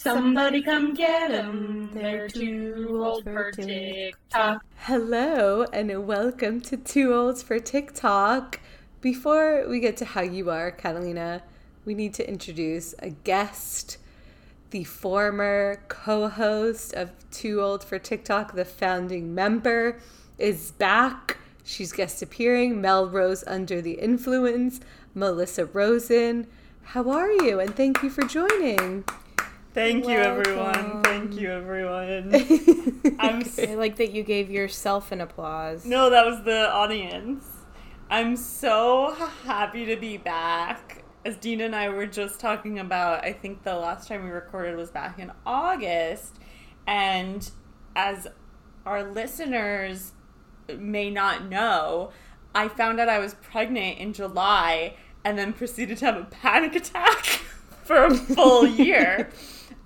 Somebody come get 'em. They're too old for TikTok. Hello, and welcome to Too Old for TikTok. Before we get to how you are, Catalina, we need to introduce a guest, the former co host of Too Old for TikTok, the founding member, is back. She's guest appearing, Melrose Under the Influence, Melissa Rosen. How are you? And thank you for joining. Thank you, everyone. Thank you, everyone. I'm s- I like that you gave yourself an applause. no, that was the audience. I'm so happy to be back. As Dena and I were just talking about, I think the last time we recorded was back in August. And as our listeners may not know, I found out I was pregnant in July and then proceeded to have a panic attack for a full year.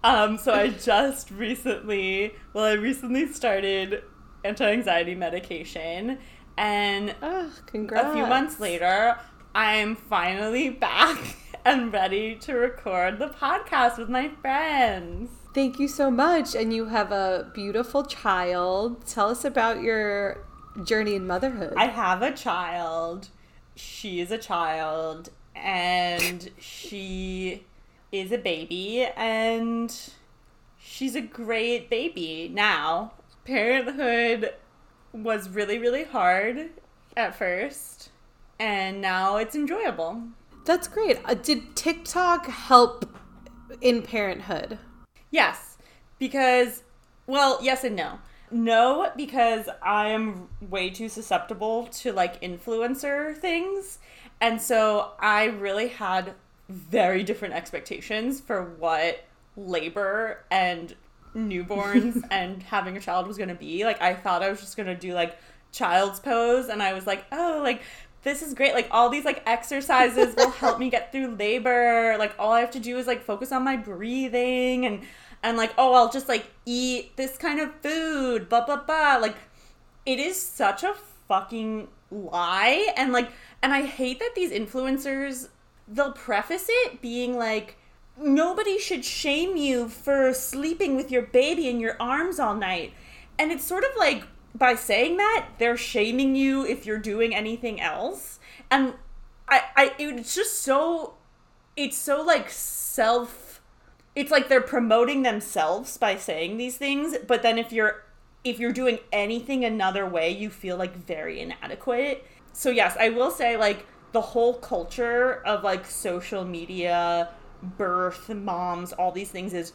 Um, so I just recently, well, I recently started anti-anxiety medication, and Oh, congrats. a few months later, I'm finally back and ready to record the podcast with my friends. Thank you so much. And you have a beautiful child. Tell us about your journey in motherhood. I have a child. She is a child, and she is a baby, and she's a great baby now. Parenthood was really, really hard at first, and now it's enjoyable. That's great. Uh, did TikTok help in parenthood? Yes, because, well, yes and no. No, because I am way too susceptible to like influencer things. And so I really had very different expectations for what labor and newborns and having a child was going to be. Like, I thought I was just going to do like child's pose, and I was like, oh, like, this is great. Like, all these like exercises will help me get through labor. Like, all I have to do is like focus on my breathing and and like oh i'll just like eat this kind of food blah blah blah like it is such a fucking lie and like and i hate that these influencers they'll preface it being like nobody should shame you for sleeping with your baby in your arms all night. And it's sort of like by saying that they're shaming you if you're doing anything else. And i i it's just so it's so like self it's like they're promoting themselves by saying these things but then if you're if you're doing anything another way you feel like very inadequate. So yes i will say like the whole culture of like social media birth moms all these things is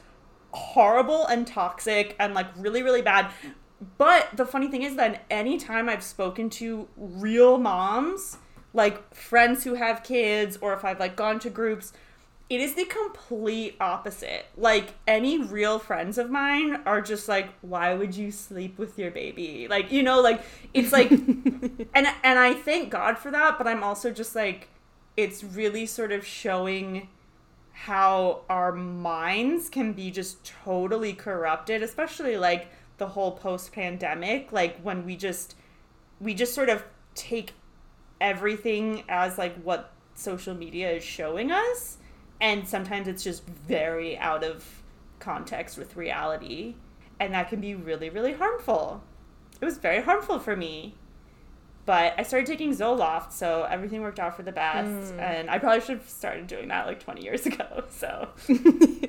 horrible and toxic and like really really bad. But the funny thing is that anytime i've spoken to real moms like friends who have kids or if i've like gone to groups it is the complete opposite. Like any real friends of mine are just like, why would you sleep with your baby? Like, you know, like it's like and and I thank God for that, but I'm also just like it's really sort of showing how our minds can be just totally corrupted, especially like the whole post pandemic, like when we just we just sort of take everything as like what social media is showing us and sometimes it's just very out of context with reality and that can be really really harmful it was very harmful for me but i started taking zoloft so everything worked out for the best hmm. and i probably should have started doing that like 20 years ago so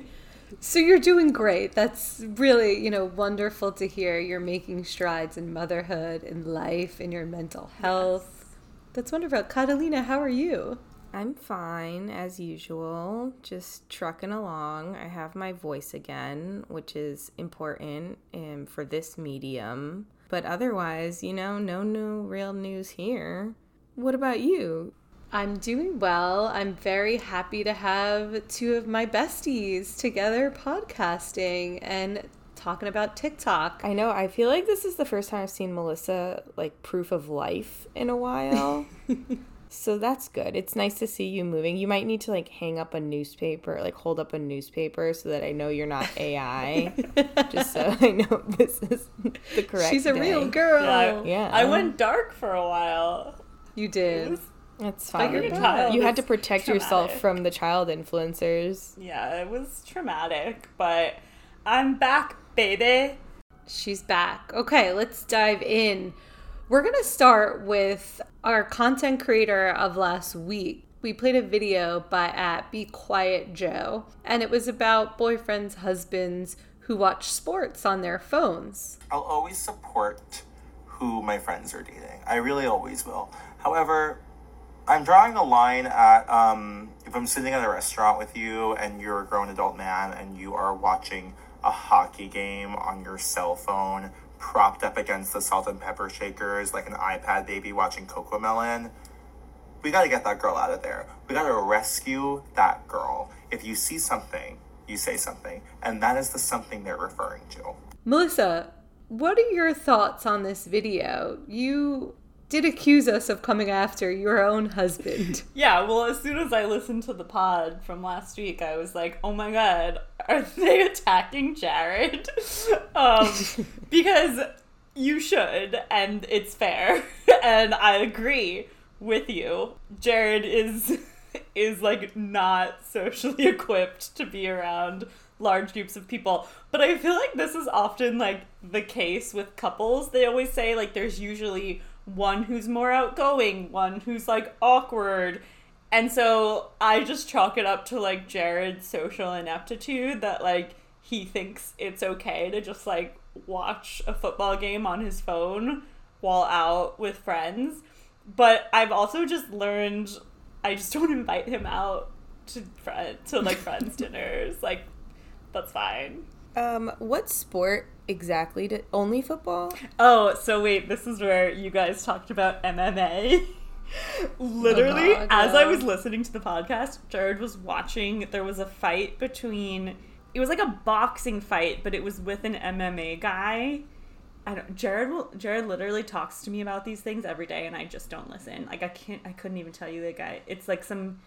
So you're doing great. That's really, you know, wonderful to hear. You're making strides in motherhood, in life, in your mental health. That's wonderful. Catalina, how are you? I'm fine as usual, just trucking along. I have my voice again, which is important um, for this medium. But otherwise, you know, no new real news here. What about you? I'm doing well. I'm very happy to have two of my besties together podcasting and talking about TikTok. I know, I feel like this is the first time I've seen Melissa like proof of life in a while. so that's good. It's nice to see you moving. You might need to like hang up a newspaper, like hold up a newspaper so that I know you're not AI. just so I know this is the correct She's a real girl. yeah, Yeah. i went dark for a while You did. was, It's But fine. you're. You had to It's protect yourself from the child influencers. Yeah, it was traumatic, but I'm back, baby. She's back. Okay, let's dive in. We're going to start with our content creator of last week. We played a video by at Be Quiet Joe, and it was about boyfriends, husbands who watch sports on their phones. I'll always support who my friends are dating. I really always will. However, I'm drawing a line at um, if I'm sitting at a restaurant with you and you're a grown adult man and you are watching a hockey game on your cell phone, propped up against the salt and pepper shakers like an iPad baby watching Cocomelon. We gotta get that girl out of there. We gotta rescue that girl. If you see something, you say something. And that is the something they're referring to. Melissa, what are your thoughts on this video? You did accuse us of coming after your own husband. Yeah, well, as soon as I listened to the pod from last week, I was like, oh my god, are they attacking Jared? um, because you should, and it's fair, and I agree with you. Jared is is like not socially equipped to be around large groups of people. But I feel like this is often like the case with couples. They always say like there's usually one who's more outgoing, one who's like awkward. And so I just chalk it up to like Jared's social ineptitude that like he thinks it's okay to just like watch a football game on his phone while out with friends. But I've also just learned I just don't invite him out to friend to like friends dinners. Like that's fine. Um, what sport exactly did only football? Oh, so wait, this is where you guys talked about MMA. Literally, God, as I was listening to the podcast, Jared was watching. There was a fight between. It was like a boxing fight, but it was with an MMA guy. I don't. Jared will. Jared literally talks to me about these things every day, and I just don't listen. Like I can't. I couldn't even tell you the guy. It's like some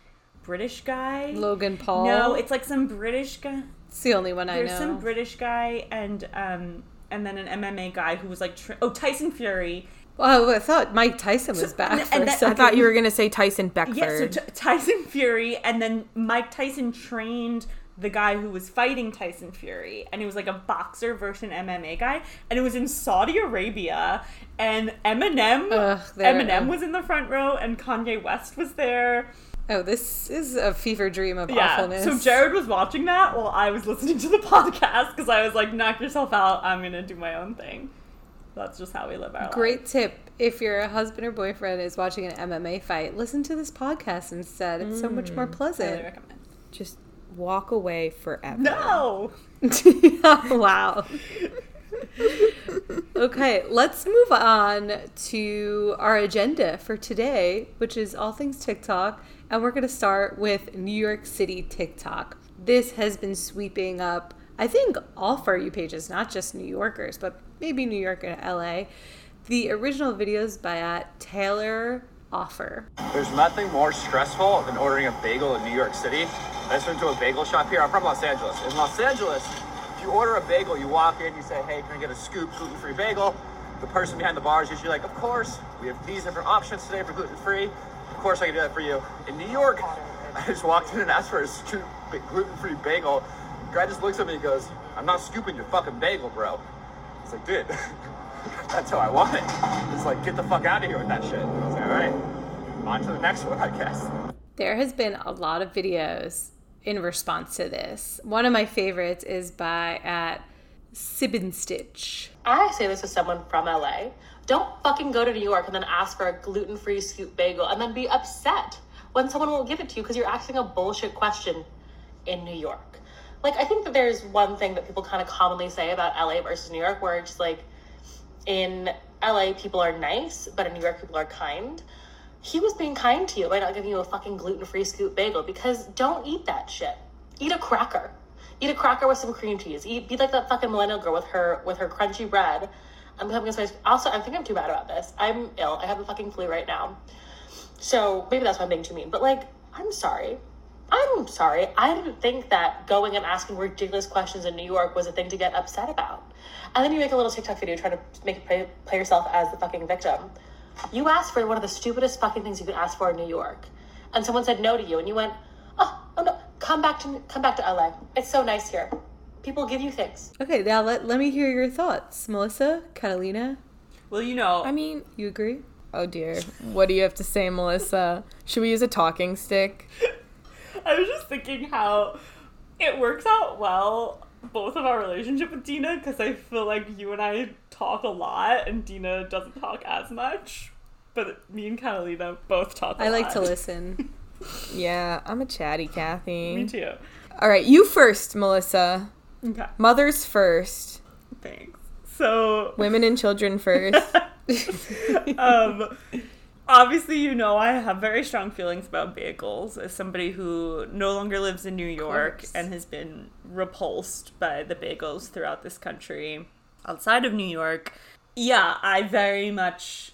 British guy. Logan Paul. No, it's like some British guy. it's the only one I There's know. some British guy and um and then an MMA guy who was like oh Tyson Fury. oh, I thought Mike Tyson was back and that- I thought you were gonna say Tyson Beckford. Yeah, so T- Tyson Fury and then Mike Tyson trained the guy who was fighting Tyson Fury and he was like a boxer versus an MMA guy and it was in Saudi Arabia and Eminem Ugh, Eminem was in the front row and Kanye West was there. Oh, this is a fever dream of Yeah. awfulness. So Jared was watching that while I was listening to the podcast because I was like, knock yourself out. I'm going to do my own thing. That's just how we live our life. Great tip. If your husband or boyfriend is watching an MMA fight, listen to this podcast instead. It's so much more mm, Highly pleasant. recommend. Just walk away forever. No! Oh, wow. okay, let's move on to our agenda for today, which is all things TikTok. And we're going to start with New York City TikTok. This has been sweeping up, I think, all For You pages, not just New Yorkers, but maybe New York and LA. The original videos by at Taylor Offer. There's nothing more stressful than ordering a bagel in New York City. I just went to a bagel shop here. I'm from Los Angeles. In Los Angeles, if you order a bagel, you walk in, you say, hey, can I get a scoop gluten-free bagel? The person behind the bar is usually like, of course, we have these different options today for gluten-free. Of course, I can do that for you. In New York, I just walked in and asked for a scoop gluten-free bagel. The guy just looks at me and goes, I'm not scooping your fucking bagel, bro. It's like, dude, that's how I want it. It's like, get the fuck out of here with that shit. I was like, all right, on to the next one, I guess. There has been a lot of videos in response to this. One of my favorites is by uh, at Sibin Stitch. I say this as someone from LA. Don't fucking go to New York and then ask for a gluten free scoop bagel and then be upset when someone won't give it to you because you're asking a bullshit question in New York. Like, I think that there's one thing that people kind of commonly say about LA versus New York where it's like in LA, people are nice, but in New York, people are kind. He was being kind to you by not giving you a fucking gluten free scoop bagel because don't eat that shit. Eat a cracker. Eat a cracker with some cream cheese. Eat, be like that fucking millennial girl with her with her crunchy bread. I'm becoming a spice. Also, I think I'm too bad about this. I'm ill. I have the fucking flu right now. So maybe that's why I'm being too mean. But like, I'm sorry. I'm sorry. I didn't think that going and asking ridiculous questions in New York was a thing to get upset about. And then you make a little TikTok video trying to make play, play yourself as the fucking victim. You asked for one of the stupidest fucking things you could ask for in New York, and someone said no to you, and you went, "Oh, oh no, come back to come back to LA. It's so nice here. People give you things." Okay, now let, let me hear your thoughts. Melissa, Catalina, Well, you know, I mean, you agree? oh dear. What do you have to say, Melissa? Should we use a talking stick? I was just thinking how it works out well, both of our relationship with Dena, because I feel like you and I talk a lot, and Dena doesn't talk as much. But me and Catalina both talk a I like lot. to listen. Yeah, I'm a chatty Kathy. Me too. All right, you first, Melissa. Okay, Mothers first. thanks. So, Women and children first. um, obviously, you know I have very strong feelings about bagels as somebody who no longer lives in New York and has been repulsed by the bagels throughout this country outside of New York. Yeah, I very much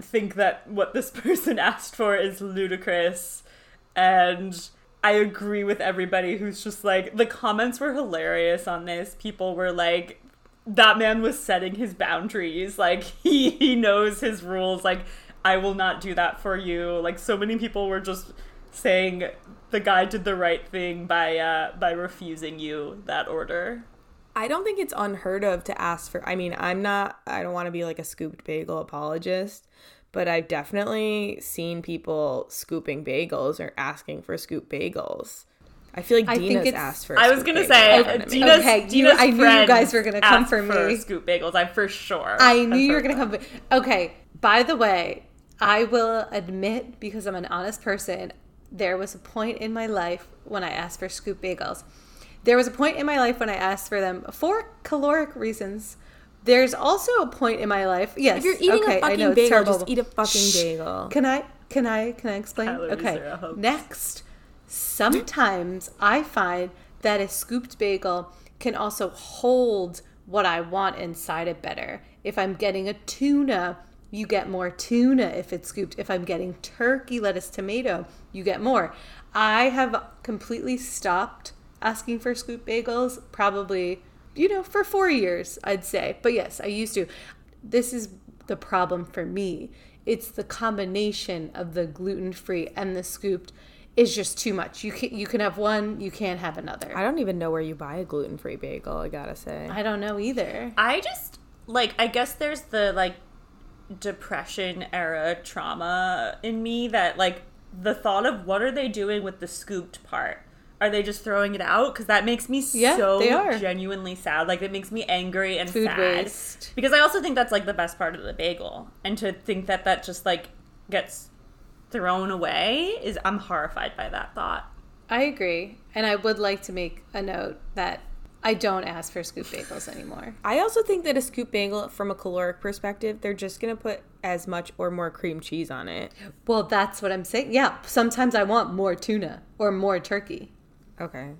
think that what this person asked for is ludicrous and I agree with everybody who's just like the comments were hilarious on this. People were like that man was setting his boundaries. Like he he knows his rules. Like I will not do that for you. Like so many people were just saying the guy did the right thing by uh by refusing you that order. I don't think it's unheard of to ask for. I mean, I'm not, I don't want to be like a scooped bagel apologist, but I've definitely seen people scooping bagels or asking for scoop bagels. I feel like I think Dena's it's- asked for. a I was scooped gonna bagel say in uh, front of me. Dena's, Okay, you- Dena's I knew you guys were gonna come for me. scoop bagels. I'm for sure. I knew you were going to that. come. Okay, by the way, I will admit, because I'm an honest person, there was a point in my life when I asked for scoop bagels. There was a point in my life when I asked for them for caloric reasons. There's also a point in my life. Yes, If you're eating okay, a I fucking know, it's bagel, terrible. just eat a fucking bagel. Can I? Can I? Can I explain? Calories okay. are a hoax. Next, sometimes I find that a scooped bagel can also hold what I want inside it better. If I'm getting a tuna, you get more tuna if it's scooped. If I'm getting turkey, lettuce, tomato, you get more. I have completely stopped asking for scoop bagels probably you know for 4 years I'd say. But yes, I used to. This is the problem for me. It's the combination of the gluten-free and the scooped is just too much. You can you can have one, you can't have another. I don't even know where you buy a gluten free bagel, I gotta say. I don't know either. I just like I guess there's the like depression era trauma in me that like the thought of what are they doing with the scooped part? Are they just throwing it out? Because that makes me Yeah, so they are. genuinely sad. Like it makes me angry and Food sad. waste. Because I also think that's like the best part of the bagel, and to think that that just like gets thrown away is I'm horrified by that thought. I agree. And I would like to make a note that I don't ask for scoop bagels anymore. I also think that a scoop bagel, from a caloric perspective, they're just gonna put as much or more cream cheese on it. Well, that's what I'm saying. Yeah, sometimes I want more tuna or more turkey. Okay.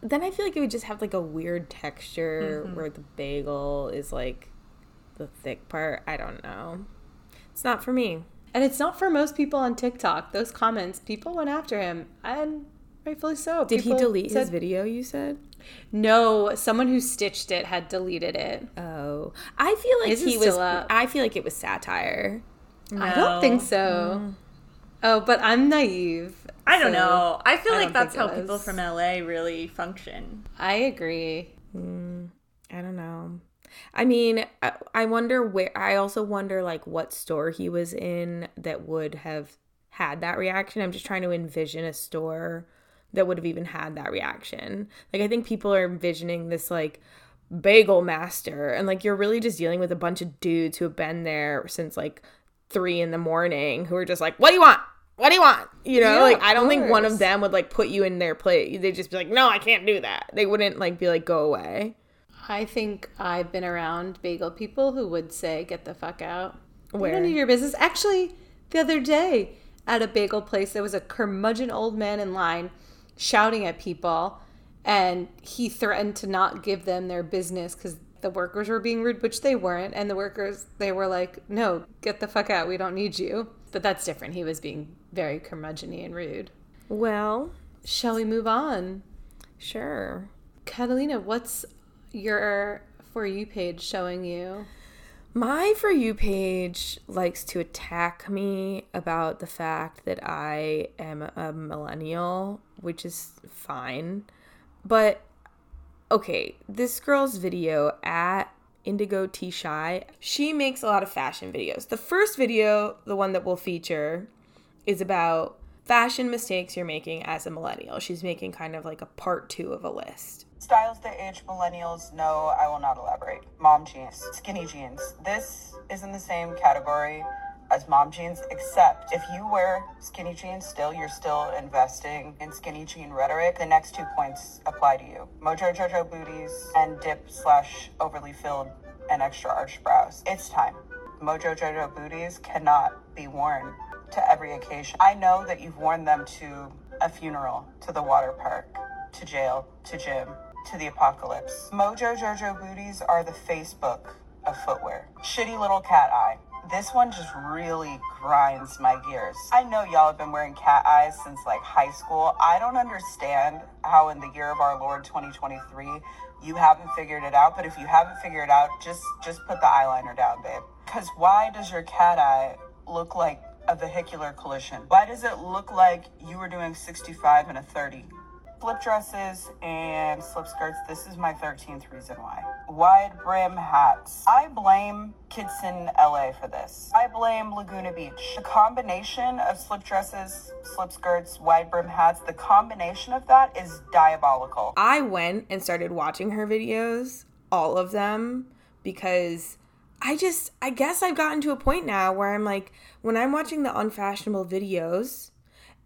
Then I feel like it would just have like a weird texture mm-hmm. where the bagel is like the thick part. I don't know. It's not for me. And it's not for most people on TikTok. Those comments, people went after him, and rightfully so. Did he People delete his video? You said. No, someone who stitched it had deleted it. Oh, I feel like His he was. up. I feel like it was satire. I don't think No. so. Oh, but I'm naive. I don't so know. I feel I like don't that's think how people from LA really function. I agree. Mm, I don't know. I mean, I, I wonder where. I also wonder like what store he was in that would have had that reaction. I'm just trying to envision a store that would have even had that reaction. Like I think people are envisioning this like bagel master, and like you're really just dealing with a bunch of dudes who have been there since like three in the morning, who are just like, "What do you want? What do you want?" You know, Yeah, like I don't think one of them would like put you in their place. They'd just be like, "No, I can't do that." They wouldn't like be like, "Go away." I think I've been around bagel people who would say, "Get the fuck out." We Where? don't need your business. Actually, the other day at a bagel place, there was a curmudgeon old man in line shouting at people, and he threatened to not give them their business because the workers were being rude, which they weren't. And the workers, they were like, "No, get the fuck out. We don't need you." But that's different. He was being very curmudgeony and rude. Well, Shall we move on? sure. Catalina, what's your for you page showing you? My For You page likes to attack me about the fact that I am a millennial, which is fine. But okay, this girl's video at Indigo T Shy, she makes a lot of fashion videos. The first video, the one that we'll feature, is about fashion mistakes you're making as a millennial. She's making kind of like a part two of a list. Styles that age millennials, no, I will not elaborate. Mom jeans, skinny jeans. This is in the same category as mom jeans, except if you wear skinny jeans still, you're still investing in skinny jean rhetoric. The next two points apply to you. Mojo Jojo booties and dip slash overly filled and extra arched brows. It's time. Mojo Jojo booties cannot be worn to every occasion. I know that you've worn them to a funeral, to the water park, to jail, to gym, to the apocalypse. Mojo Jojo booties are the Facebook of footwear. Shitty little cat eye. This one just really grinds my gears. I know y'all have been wearing cat eyes since like high school. I don't understand how in the year of our Lord 2023 you haven't figured it out, but if you haven't figured it out, just just put the eyeliner down, babe. Cuz why does your cat eye look like a vehicular collision? Why does it look like you were doing 65 and a 30? Slip dresses and slip skirts, this is my 13th reason why. Wide brim hats. I blame kids in LA for this. I blame Laguna Beach. The combination of slip dresses, slip skirts, wide brim hats, the combination of that is diabolical. I went and started watching her videos, all of them, because I just, I guess I've gotten to a point now where I'm like, when I'm watching the unfashionable videos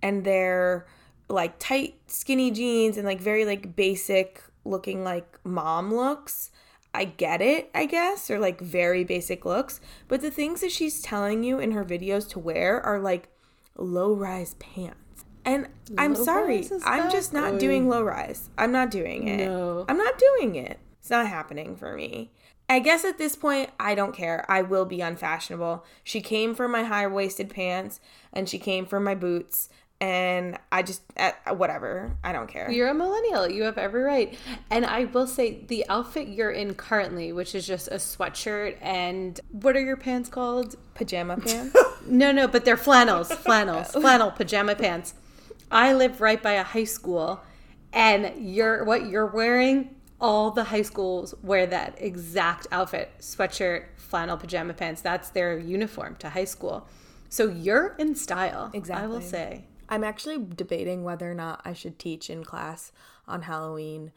and they're like tight, skinny jeans and like very like basic looking like mom looks, I get it, I guess, or like very basic looks. But the things that she's telling you in her videos to wear are like low rise pants. And I'm sorry, I'm just not Oy. doing low rise. I'm not doing it. No. I'm not doing it. It's not happening for me. I guess at this point, I don't care. I will be unfashionable. She came for my high waisted pants and she came for my boots. And I just, uh, whatever. I don't care. You're a millennial. You have every right. And I will say the outfit you're in currently, which is just a sweatshirt and what are your pants called? Pajama pants? No, no, but they're flannels, flannels, flannel pajama pants. I live right by a high school, and you're what you're wearing. All the high schools wear that exact outfit: sweatshirt, flannel pajama pants. That's their uniform to high school. So you're in style. Exactly i will say. I'm actually debating whether or not I should teach in class on Halloween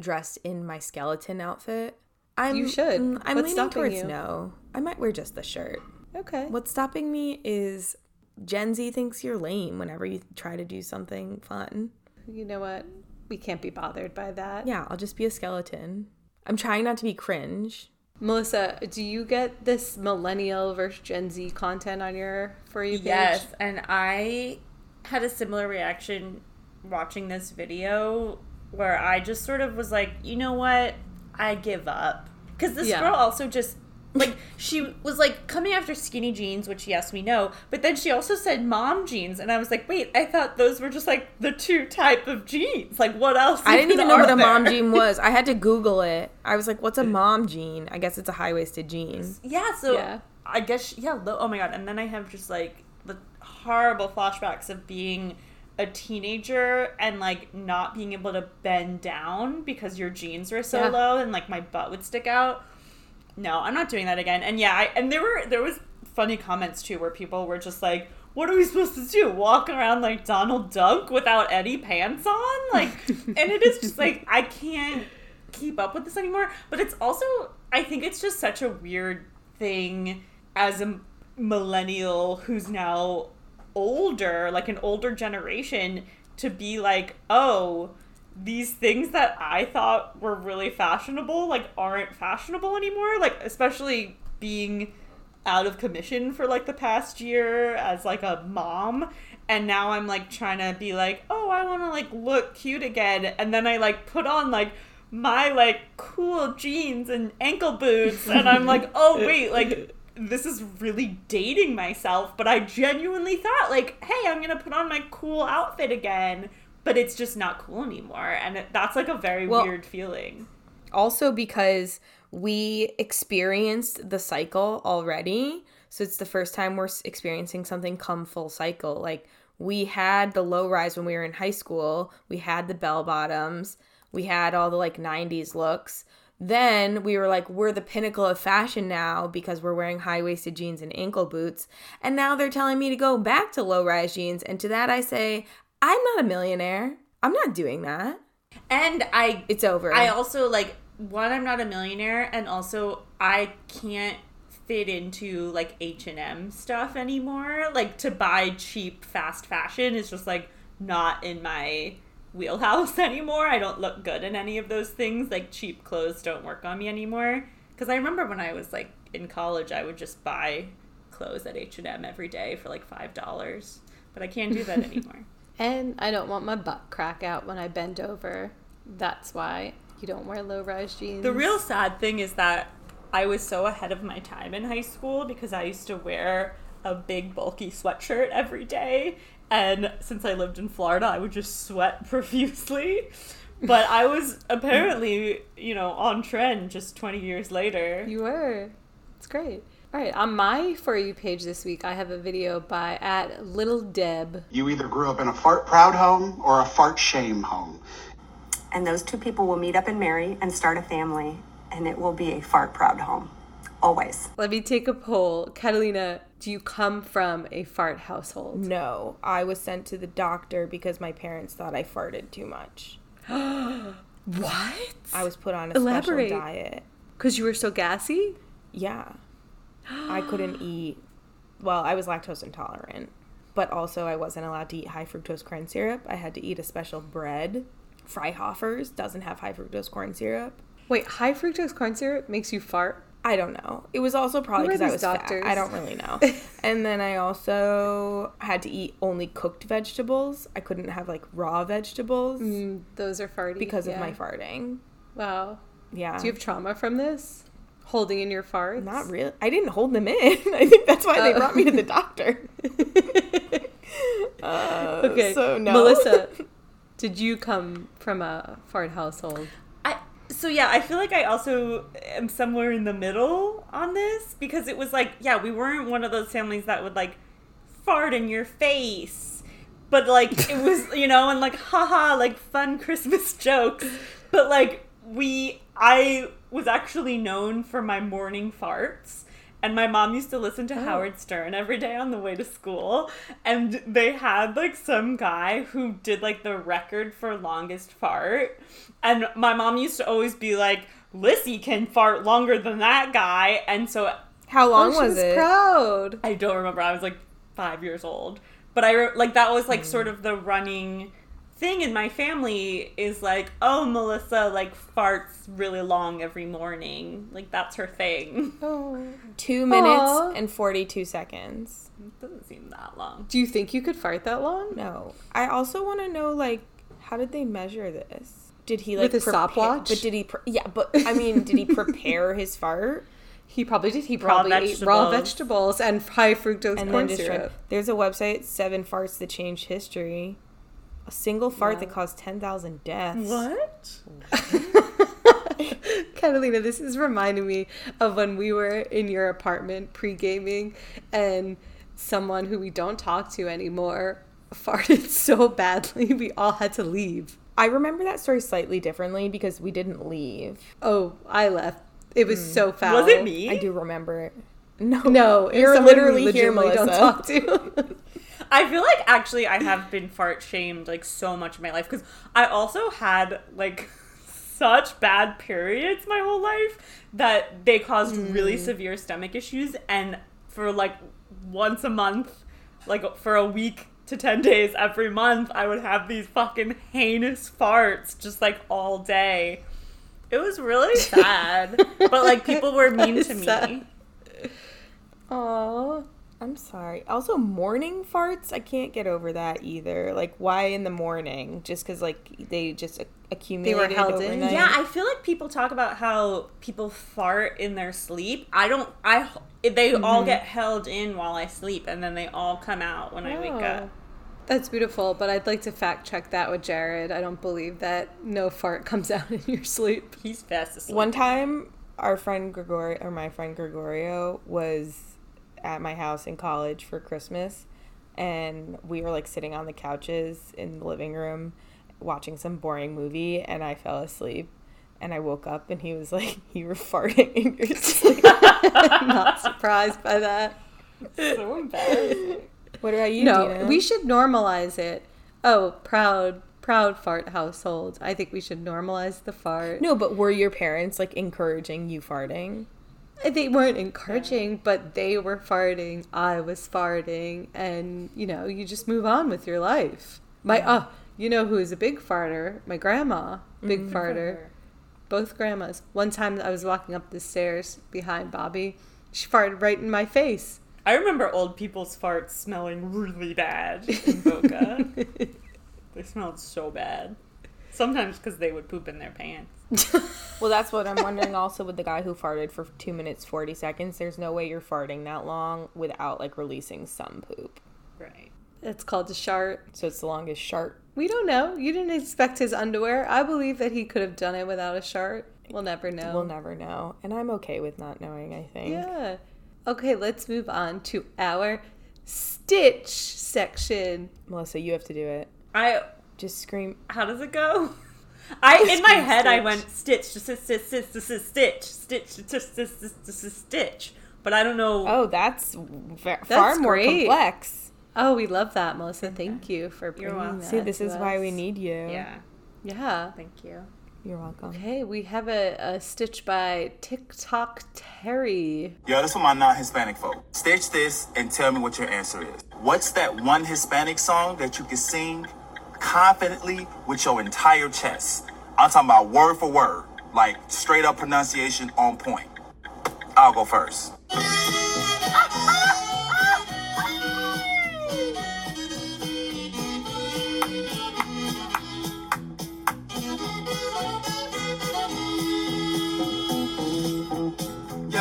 dressed in my skeleton outfit. I'm, You should. mm, I'm What's leaning stopping towards you? no. I might wear just the shirt. Okay. What's stopping me is Gen Z thinks you're lame whenever you try to do something fun. You know what? We can't be bothered by that. Yeah, I'll just be a skeleton. I'm trying not to be cringe. Melissa, do you get this millennial versus Gen Z content on your for you page? Yes, and I had a similar reaction watching this video where I just sort of was like, you know what? I give up. Because this Yeah. girl also just, like, she was like coming after skinny jeans, which, yes, we know, but then she also said mom jeans. And I was like, wait, I thought those were just like the two type of jeans. Like, what else? I didn't even know what a mom there? jean was. I had to Google it. I was like, what's a mom jean? I guess it's a high waisted jean. Yeah, so Yeah. I guess yeah. lo- Oh my god! And then I have just like the horrible flashbacks of being a teenager and like not being able to bend down because your jeans were so Yeah. low and like my butt would stick out. No, I'm not doing that again. And yeah, I, and there were there was funny comments too where people were just like, "What are we supposed to do? Walk around like Donald Duck without any pants on?" Like, and it is just like I can't keep up with this anymore. But it's also I think it's just such a weird thing as a millennial who's now older, like an older generation, to be like, oh, these things that I thought were really fashionable, like, aren't fashionable anymore. Like, especially being out of commission for like the past year as like a mom. And now I'm like trying to be like, oh, I want to like look cute again. And then I like put on like my like cool jeans and ankle boots. And I'm like, oh, wait, like this is really dating myself, but I genuinely thought like, hey, I'm gonna put on my cool outfit again, but it's just not cool anymore, and it, that's like a very Well- weird feeling. Also because we experienced the cycle already. So it's the first time we're experiencing something come full cycle. Like we had the low rise when we were in high school, we had the bell bottoms, we had all the like 90s looks. Then we were like, we're the pinnacle of fashion now because we're wearing high waisted jeans and ankle boots. And now they're telling me to go back to low rise jeans. And to that, I say, I'm not a millionaire. I'm not doing that. And I It's over. I also like one I'm not a millionaire and also I can't fit into like H&M stuff anymore. Like to buy cheap fast fashion is just like not in my wheelhouse anymore. I don't look good in any of those things. Like cheap clothes don't work on me anymore cuz I remember when I was like in college I would just buy clothes at H&M every day for like $5. But I can't do that anymore. And I don't want my butt crack out when I bend over. That's why you don't wear low rise jeans. The real sad thing is that I was so ahead of my time in high school because I used to wear a big bulky sweatshirt every day. And since I lived in Florida, I would just sweat profusely. But I was apparently, you know, on trend just 20 years later. You were. It's great. All right, on my For You page this week, I have a video by at Little Deb. You either grew up in a fart proud home or a fart shame home. and those two people will meet up and marry and start a family, and it will be a fart proud home. Always. Let me take a poll. Catalina, do you come from a fart household? No, I was sent to the doctor because my parents thought I farted too much. What? I was put on a Elaborate. special diet. Because you were so gassy? Yeah. I couldn't eat. Well, I was lactose intolerant, but also I wasn't allowed to eat high fructose corn syrup. I had to eat a special bread. Freihofer's doesn't have high fructose corn syrup. Wait, high fructose corn syrup makes you fart? I don't know. It was also probably because I was doctors? fat. I don't really know. and then I also had to eat only cooked vegetables. I couldn't have like raw vegetables Mm, those are farty. because of my farting. Wow. Yeah. Do you have trauma from this? Holding in your farts? Not really. I didn't hold them in. I think that's why they Oh. brought me to the doctor. uh, Okay. So no. Melissa, did you come from a fart household? I so yeah, I feel like I also am somewhere in the middle on this because it was like, yeah, we weren't one of those families that would like fart in your face. But like it was, you know, and like haha, like fun Christmas jokes. But like we I was actually known for my morning farts. And my mom used to listen to Howard Stern every day on the way to school. And they had like some guy who did like the record for longest fart. And my mom used to always be like, Lissy can fart longer than that guy. And so How long Oh, she was it? proud. I don't remember. I was like five years old. But I re- like that was like Mm. sort of the running thing in my family is like, oh, Melissa like farts really long every morning. Like that's her thing. Oh. Two minutes Aw. and forty-two seconds. It doesn't seem that long. Do you think you could fart that long? No. I also want to know like how did they measure this? Did he like With a stopwatch? But did he? Pre- yeah, but I mean, did he prepare his fart? He probably did. He Raw probably ate raw vegetables. vegetables and high fructose And corn then just tried- syrup. there's a website, Seven Farts That Changed History. A single fart that caused ten thousand deaths. What? Catalina, this is reminding me of when we were in your apartment pre gaming and someone who we don't talk to anymore farted so badly we all had to leave. I remember that story slightly differently because we didn't leave. Oh, I left. It was so mm. foul. Was it me? I do remember it. No, No, you're literally here, legitimately Melissa. don't talk to. I feel like actually I have been fart shamed like so much in my life because I also had like such bad periods my whole life that they caused really severe stomach issues and for like once a month like for a week to 10 days every month I would have these fucking heinous farts just like all day. It was really sad. but like people were mean to me. sad. I'm sorry. Also, morning farts, I can't get over that either. Like, why in the morning? Just because like they just ac- accumulated held in? Yeah, I feel like people talk about how people fart in their sleep. I don't. I they all mm-hmm. get held in while I sleep, and then they all come out when I wake up. Oh. That's beautiful, but I'd like to fact check that with Jared. I don't believe that no fart comes out in your sleep. He's fast asleep. One time, our friend Gregorio, or my friend Gregorio, was at my house in college for Christmas, and we were like sitting on the couches in the living room watching some boring movie, and I fell asleep. And I woke up, and he was like, "You were farting in your sleep." I'm not surprised by that. so embarrassing. What about you, No, Dena? we should normalize it. Oh, proud, proud fart household. I think we should normalize the fart. No, but were your parents like encouraging you farting? They weren't encouraging, but they were farting. I was farting, and you know, you just move on with your life. My oh, you know who is a big farter? My grandma, big mm-hmm. farter. Both grandmas. One time I was walking up the stairs behind Bobby, she farted right in my face. I remember old people's farts smelling really bad in Boca. they smelled so bad. Sometimes because they would poop in their pants. Well, that's what I'm wondering also with the guy who farted for 2 minutes 40 seconds. There's no way you're farting that long without like releasing some poop. Right. It's called a shart. So it's the longest shart. We don't know. You didn't expect his underwear. I believe that he could have done it without a shart. We'll never know. We'll never know. And I'm okay with not knowing, I think. Yeah. Okay, let's move on to our Stitch section. Melissa, you have to do it. I. Just scream. How does it go? I in my head I went stitch stitch stitch stitch stitch stitch stitch, but I don't know. Oh, that's far more complex. Oh, we love that, Melissa. Thank you for bringing that. See, this is why we need you. Yeah. Yeah. Thank you. You're welcome. Okay, we have a, a stitch by TikTok Terry. Yo, this is my non Hispanic folk. Stitch this and tell me what your answer is. What's that one Hispanic song that you can sing confidently with your entire chest? I'm talking about word for word, like straight up pronunciation on point. I'll go first.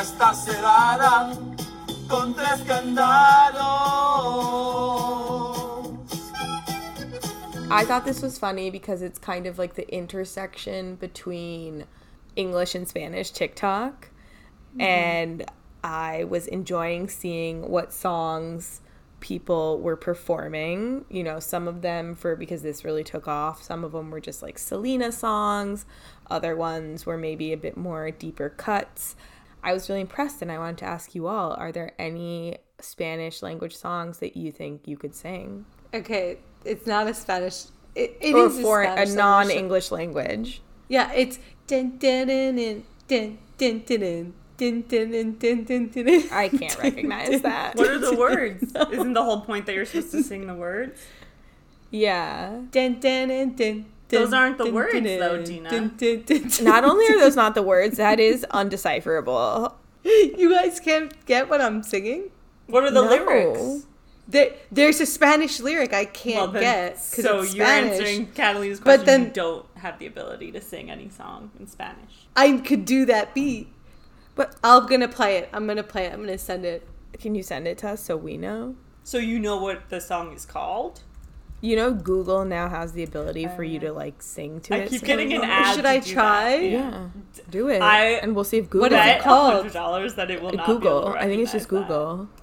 Está cerrada con tres candados. I thought this was funny because it's kind of like the intersection between English and Spanish TikTok. Mm-hmm. And I was enjoying seeing what songs people were performing. You know, some of them for because this really took off, some of them were just like Selena songs, other ones were maybe a bit more deeper cuts. I was really impressed and I wanted to ask you all are there any Spanish language songs that you think you could sing? Okay, it's not a Spanish. It, it or is a, a non English language. Yeah, it's I can't recognize that. What are the words? No. Isn't the whole point that you're supposed to sing the words? Yeah. Those aren't the words, though, Dena. Not only are those not the words, that is undecipherable. You guys can't get what I'm singing? What are the no. lyrics? There, there's a Spanish lyric I can't then- get because so it's you're Spanish. answering Catalina's question. But then- you don't have the ability to sing any song in Spanish. I could do that beat, but I'm gonna play it. I'm gonna play it. I'm gonna send it. Can you send it to us so we know? So you know what the song is called? You know, Google now has the ability for you to uh, like sing to I it. keep so getting we an ad. Should to I do try? that. Yeah, do it, I- and we'll see if Google. What is it called? hundred dollars that it will not be able Google. to I think it's just Google. that.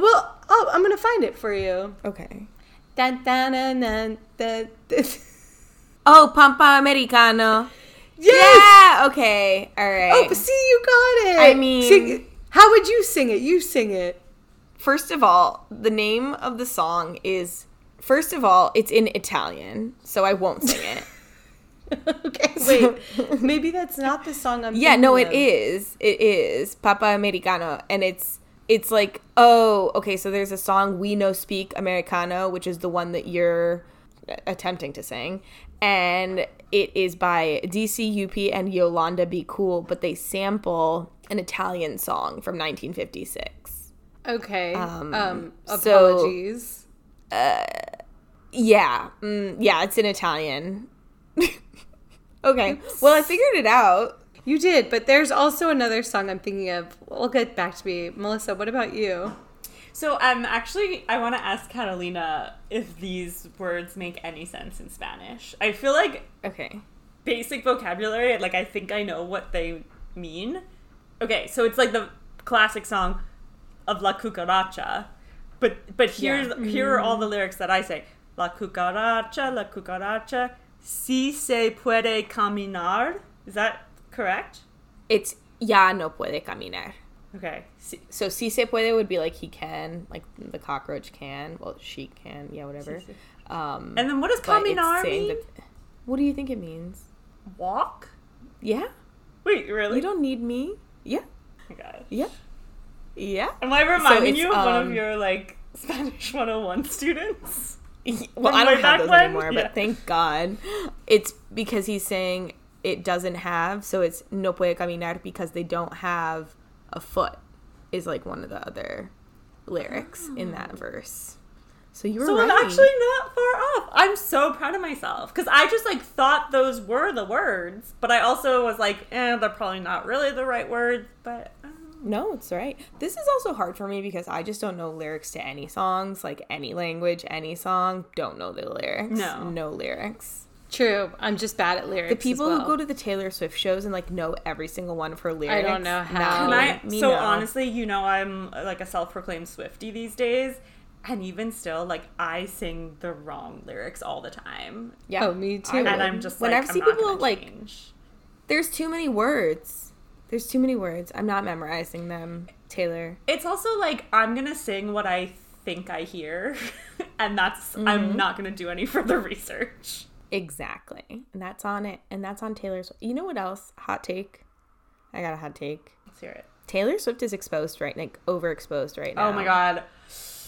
Well, oh, I'm gonna find it for you. Okay. Dun dun dun dun dun. dun. Oh, Pampa Americano. Yes! Yeah. Okay. All right. Oh, see, you got it. I mean- Sing how would you sing it? You sing it. First of all, the name of the song is. First of all, it's in Italian, so I won't sing it. okay, wait. Maybe that's not the song I'm. yeah, no, it of. is. It is Papa Americano, and it's it's like oh, okay. So there's a song we no speak Americano, which is the one that you're attempting to sing, and it is by DCUP and Yolanda Be Cool, but they sample an Italian song from 1956. Okay. Um, Um, so- apologies. Yeah, mm, yeah, it's in Italian. okay, well, I figured it out. You did, but there's also another song I'm thinking of. We'll get back to me. Melissa, what about you? So um actually I want to ask Catalina if these words make any sense in Spanish. I feel like Okay. basic vocabulary, like I think I know what they mean. Okay, so it's like the classic song of La Cucaracha. But but here's here are all the lyrics that I say. La cucaracha, la cucaracha, si se puede caminar. Is that correct? It's ya no puede caminar. Okay. So si se puede would be like he can, like the cockroach can. Well, she can, yeah, whatever. Si Um, and then what does caminar mean? that- what do you think it means? Walk? Yeah, Wait, really? you don't need me. Yeah, Oh my gosh. yeah, yeah. Am I reminding it's, you of one of um, your like Spanish 101 students? well, From I don't have those when? anymore, Yeah. but thank God. It's because he's saying it doesn't have, so it's no puede caminar because they don't have a foot, is like one of the other lyrics in that verse. So you were So right. I'm actually not far off. I'm so proud of myself because I just like thought those were the words, but I also was like, eh, they're probably not really the right words. But um, No, it's right. This is also hard for me because I just don't know lyrics to any songs, like any language, any song. Don't know the lyrics. No. no lyrics. True. I'm just bad at lyrics. The people as who go to the Taylor Swift shows and like know every single one of her lyrics. I don't know how. no, can I? me So no. honestly, you know, I'm like a self-proclaimed Swifty these days, and even still, like I sing the wrong lyrics all the time, yeah. Oh, me too. and I'm just When like, I've I'm seen not people, like, change. There's too many words. There's too many words. I'm not memorizing them, Taylor. It's also like I'm gonna sing what I think I hear, and that's Mm-hmm. I'm not gonna do any further research. Exactly. And that's on it. And that's on Taylor Swift. You know what else? Hot take. I got a hot take. Let's hear it. Taylor Swift is exposed right like overexposed right now. Oh my god.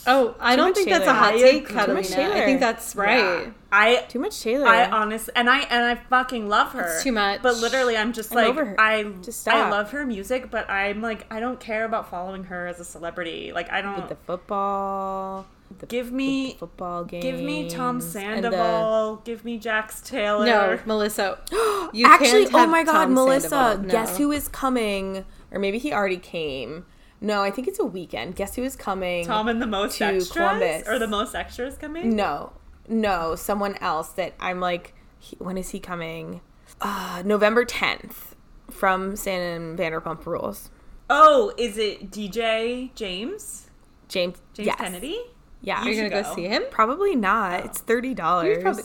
Oh, I don't much think that's a hot I take. Too much Catalina. I think that's right. I Too much Taylor. I honest and I and I fucking love her. It's too much. But literally I'm just I'm like over her. I Just I love her music, but I'm like I don't care about following her as a celebrity. Like I don't With the football. The, give me the football game. give me Tom and the- Sandoval, give me Jax Taylor. No, Melissa. You Actually, can't oh my God, Tom Melissa! Sandoval. Guess who is coming? Or maybe he already came. No, I think it's a weekend. Guess who is coming? Tom and the most to extras Columbus. or the most extras coming? No, no, someone else that I'm like. He, when is he coming? Uh, November 10th from San Vanderpump Rules. Oh, is it DJ James? James. James yes. Kennedy? Yeah. You're should gonna go go. see him? Probably not. It's thirty dollars. probably-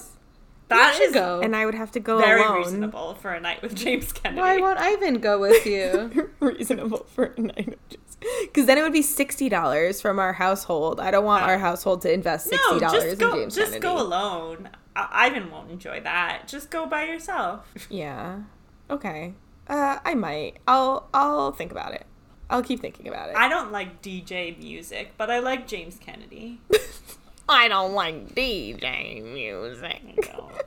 That should go. and I would have to go very alone. reasonable for a night with James Kennedy. Why won't Ivan go with you? reasonable for a night of just because then it would be sixty dollars from our household. I don't want our household to invest sixty dollars just in go. James just Kennedy. go alone. I- Ivan won't enjoy that. Just go by yourself. Yeah. Okay. Uh, I might. I'll. I'll think about it. I'll keep thinking about it. I don't like DJ music, but I like James Kennedy. I don't like DJ music. So.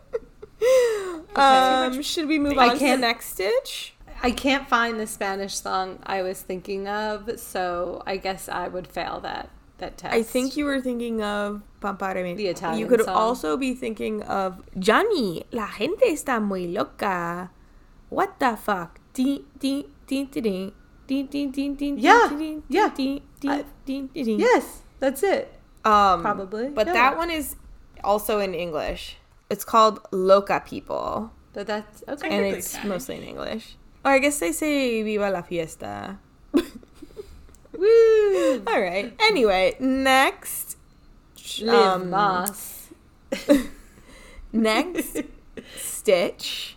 Um, should we move I on to the can't- next stitch? I can't find the Spanish song I was thinking of, so I guess I would fail that that test. I think you were thinking of Pampareme. The Italian You could song. also be thinking of Johnny. La gente está muy loca. What the fuck? Ding, ding, ding, ding, ding. Ding, ding, ding, ding, Yeah, ding, ding, yeah. ding, ding, I- ding, ding, ding. Yes, that's it. Um, Probably, But yeah. that one is also in English. It's called Loca People. But that's okay. And it's Spanish. mostly in English. Or I guess they say Viva la fiesta. Woo! All right. Anyway, next. Live um, Moss. Next stitch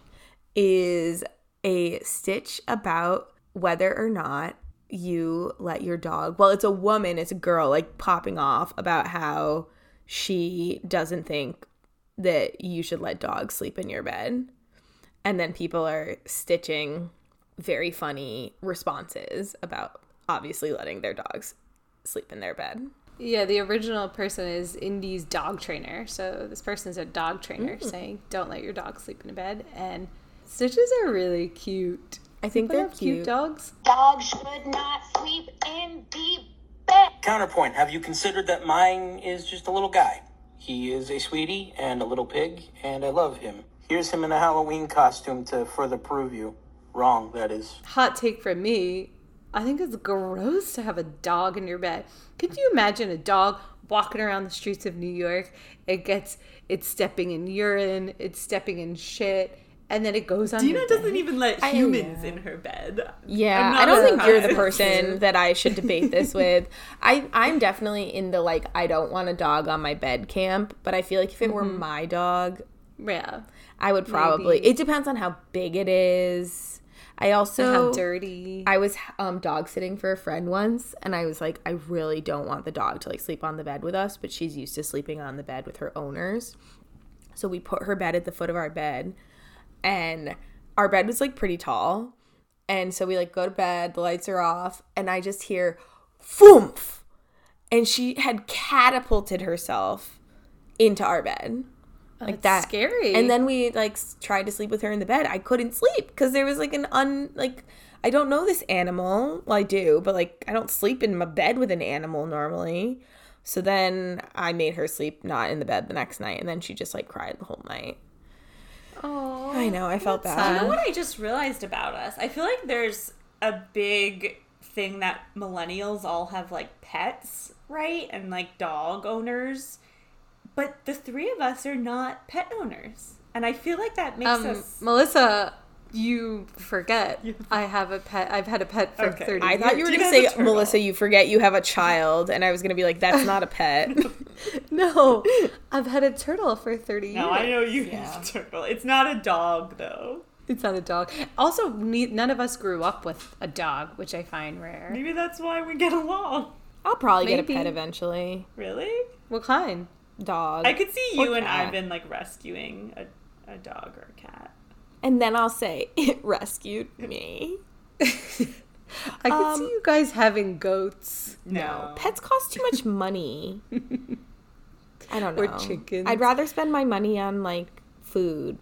is a stitch about whether or not you let your dog, well, it's a woman, it's a girl, like popping off about how she doesn't think that you should let dogs sleep in your bed. And then people are stitching very funny responses about obviously letting their dogs sleep in their bed. Yeah, the original person is Indy's dog trainer. So this person's a dog trainer Mm. saying, "Don't let your dog sleep in a bed." And stitches are really cute. I think they're cute cute. dogs. Dog should not sleep in the bed. Counterpoint Have you considered that mine is just a little guy? He is a sweetie and a little pig, and I love him. Here's him in a Halloween costume to further prove you wrong, that is. Hot take from me. I think it's gross to have a dog in your bed. Could you imagine a dog walking around the streets of New York? It gets it's stepping in urine, it's stepping in shit, and then it goes on. Dena doesn't bed. even let humans in her bed. Yeah, I don't think you're the person that I should debate this with. I I'm definitely in the like I don't want a dog on my bed camp, but I feel like if it were Mhm. my dog, yeah, I would probably. Maybe. It depends on how big it is. I also how dirty. I was um, dog sitting for a friend once, and I was like, I really don't want the dog to like sleep on the bed with us, but she's used to sleeping on the bed with her owners. So we put her bed at the foot of our bed, and our bed was like pretty tall, and so we like go to bed, the lights are off, and I just hear, "Foomph," and she had catapulted herself into our bed. Oh, like that's that. scary. and then we like tried to sleep with her in the bed. I couldn't sleep because there was like an un like i don't know this animal. Well i do but like i don't sleep in my bed with an animal normally. So then i made her sleep not in the bed the next night and then she just like cried the whole night Oh, i know i felt bad. You bad know what I just realized about us? I feel like there's a big thing that millennials all have like pets, right? And like dog owners. But the three of us are not pet owners. And I feel like that makes um, us Melissa, you forget. I have a pet. I've had a pet for Okay. thirty. i thought you were gonna say melissa you forget you have a child and i was gonna be like that's not a pet No, I've had a turtle for thirty No, years. I know you have a turtle. It's not a dog though. It's not a dog. Also, ne- none of us grew up with a dog, which I find rare. Maybe that's why we get along. i'll probably get a pet eventually Really? What kind? dog I could see or you and cat. Ivan like rescuing a, a dog or a cat. And then i'll say it rescued me I could Um, see you guys having goats. No, pets cost too much money. I don't know. Or chickens. I'd rather spend my money on like food.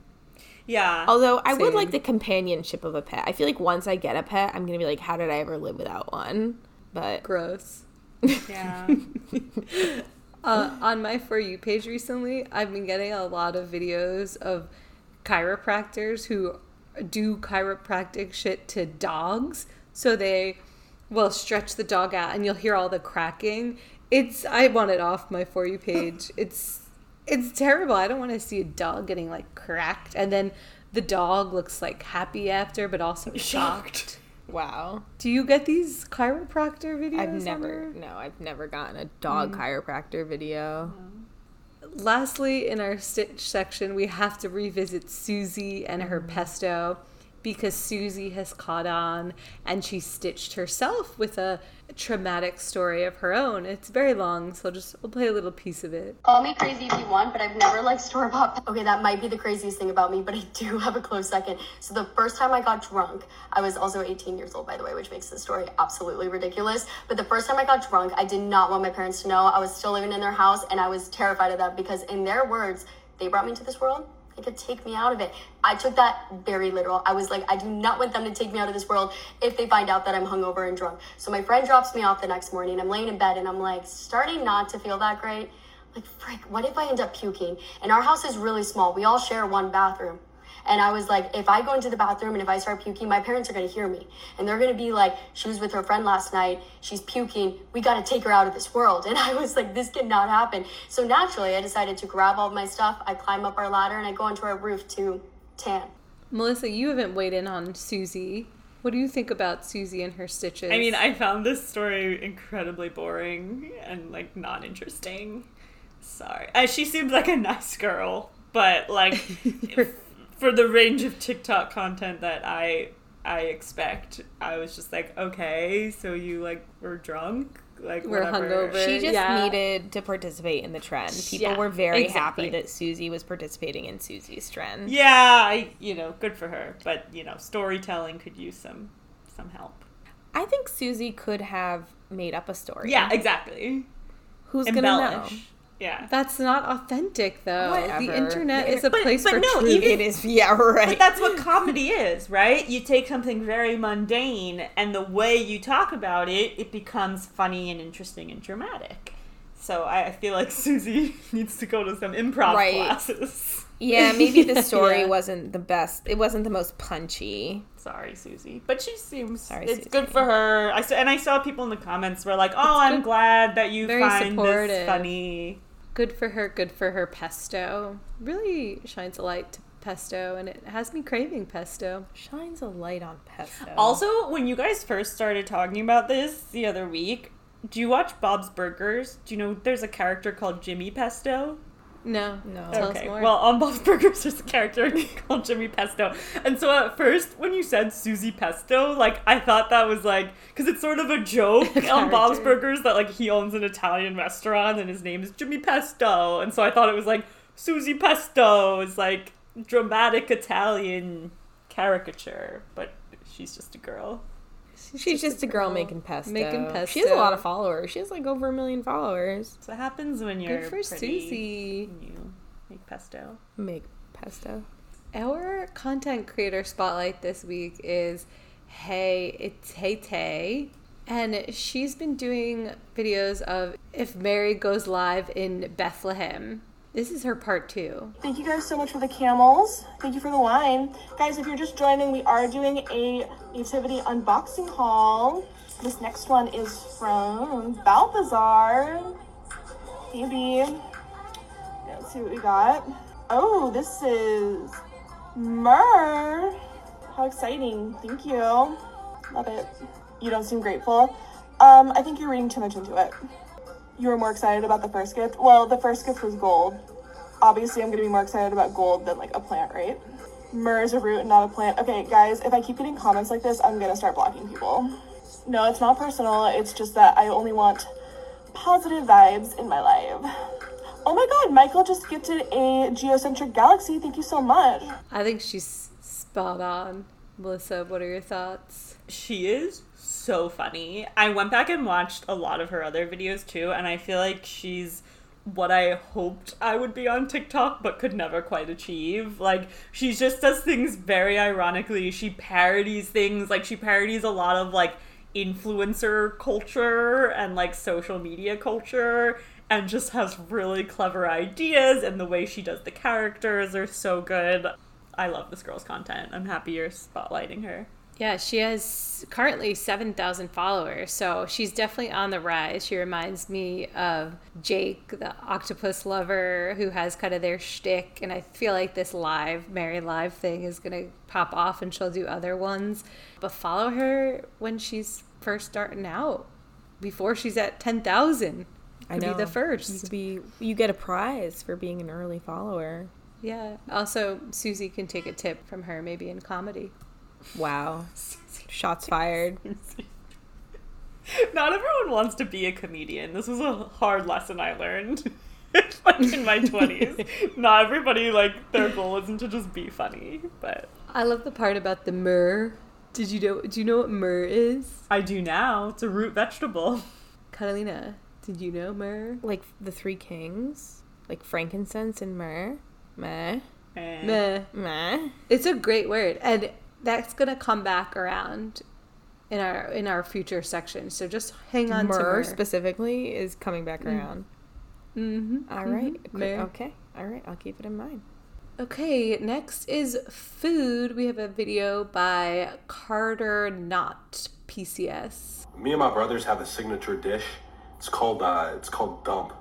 Yeah. Although I would like the companionship of a pet. I feel like once I get a pet, I'm gonna be like, how did I ever live without one? But Gross. Yeah. Uh, on my For You page recently, I've been getting a lot of videos of chiropractors who do chiropractic shit to dogs. So they will stretch the dog out and you'll hear all the cracking. It's, I want it off my For You page. It's, it's terrible. I don't want to see a dog getting like cracked. And then the dog looks like happy after, but also shocked. wow, Do you get these chiropractor videos? I've never your- no, I've never gotten a dog Mm. chiropractor video. Lastly, in our stitch section, we have to revisit Susie and her pesto because Susie has caught on and she stitched herself with a traumatic story of her own. It's very long, so just we'll play a little piece of it. Call me crazy if you want, but I've never liked store bought. Okay, that might be the craziest thing about me, but I do have a close second. So the first time I got drunk, I was also 18 years old, by the way, which makes the story absolutely ridiculous. But the first time I got drunk, I did not want my parents to know. I was still living in their house, and I was terrified of that because, in their words, they brought me into this world. They could take me out of it. I took that very literal. I was like, I do not want them to take me out of this world if they find out that I'm hungover and drunk. So my friend drops me off the next morning. I'm laying in bed and I'm like, starting not to feel that great. Like, frick, what if I end up puking? And our house is really small. We all share one bathroom. And I was like, if I go into the bathroom and if I start puking, my parents are gonna hear me. And they're gonna be like, she was with her friend last night, she's puking, we gotta take her out of this world. And I was like, this cannot happen. So naturally, I decided to grab all of my stuff, I climb up our ladder, and I go onto our roof to tan. Melissa, you haven't weighed in on Susie. What do you think about Susie and her stitches? I mean, I found this story incredibly boring and like not interesting. Sorry. Uh, she seemed like a nice girl, but like for the range of TikTok content that I I expect, I was just like, okay, so you like were drunk, like We're whatever. hungover. She just Yeah. needed to participate in the trend. People Yeah, were very exactly. happy that Susie was participating in Susie's trend. Yeah, I you know, good for her, but you know, storytelling could use some some help. I think Susie could have made up a story. Yeah, exactly. Who's gonna know? Yeah. That's not authentic, though. Whatever. The internet is a But- place but for no, truth. even- It is, yeah, right. But that's what comedy is, right? You take something very mundane, and the way you talk about it, it becomes funny and interesting and dramatic. So I I feel like Susie needs to go to some improv Right. classes. yeah, maybe the story Yeah. wasn't the best. It wasn't the most punchy. Sorry, Susie, but she seems Sorry, it's Susie. good for her. I saw, and I saw people in the comments were like, "Oh, I'm good. glad that you Very find supportive. this funny." Good for her, good for her pesto. Really shines a light to pesto, and it has me craving pesto. Shines a light on pesto. Also, when you guys first started talking about this the other week, do you watch Bob's Burgers? Do you know there's a character called Jimmy Pesto? No, No. Tell okay. us more. Well, on Bob's Burgers, there's a character called Jimmy Pesto. And so at first, when you said Susie Pesto, like, I thought that was like, because it's sort of a joke on Bob's. Burgers that, like, he owns an Italian restaurant and his name is Jimmy Pesto. And so I thought it was like, Susie Pesto is like dramatic Italian caricature, but she's just a girl. She's just a girl making pesto. Making pesto. She has a lot of followers. She has like over a million followers. So what happens when you're Good for pretty Susie. You make pesto. Make pesto. Our content creator spotlight this week is Hey, it's Hey Tay. And she's been doing videos of if Mary goes live in Bethlehem. This is her part two. Thank you guys so much for the camels. Thank you for the wine. Guys, if you're just joining, we are doing a nativity unboxing haul. This next one is from Balthazar. Maybe. Let's see what we got. Oh, this is Myrrh. How exciting. Thank you. Love it. You don't seem grateful. Um, I think you're reading too much into it. You were more excited about the first gift? Well, the first gift was gold. Obviously, I'm gonna be more excited about gold than like a plant, right? Myrrh is a root and not a plant. Okay, guys, if I keep getting comments like this, I'm gonna start blocking people. No, it's not personal. It's just that I only want positive vibes in my life. Oh my god, Michael just gifted a geocentric galaxy. Thank you so much. I think she's spot on. Melissa, what are your thoughts? She is so funny. I went back and watched a lot of her other videos too, and I feel like she's what I hoped I would be on TikTok but could never quite achieve. Like she just does things very ironically. She parodies things, like she parodies a lot of like influencer culture and like social media culture and just has really clever ideas and the way she does the characters are so good. I love this girl's content. I'm happy you're spotlighting her. Yeah, she has currently 7,000 followers, so she's definitely on the rise. She reminds me of Jake, the octopus lover, who has kind of their shtick, and I feel like this live, Mary Live thing is going to pop off and she'll do other ones. But follow her when she's first starting out, before she's at 10,000. I know. be the first. You could be. You get a prize for being an early follower. Yeah. Also, Susie can take a tip from her, maybe in comedy. Wow. Shots fired. Not everyone wants to be a comedian. This was a hard lesson I learned. like in my 20s. Not everybody, like, their goal isn't to just be funny, but I love the part about the myrrh. Did you know? Do you know what myrrh is? I do now. It's a root vegetable. Catalina, did you know myrrh? Like the three kings, like frankincense and myrrh. Meh. Eh. Meh. Meh. It's a great word, and that's gonna come back around in our in our future section. So just hang on to Myrrh myrrh. specifically is coming back around. Mm-hmm. All right. Mhm. Okay. Okay. All right. I'll keep it in mind. Okay, next is food. We have a video by Carter Not PCS. Me and my brothers have a signature dish. It's called uh, it's called dump.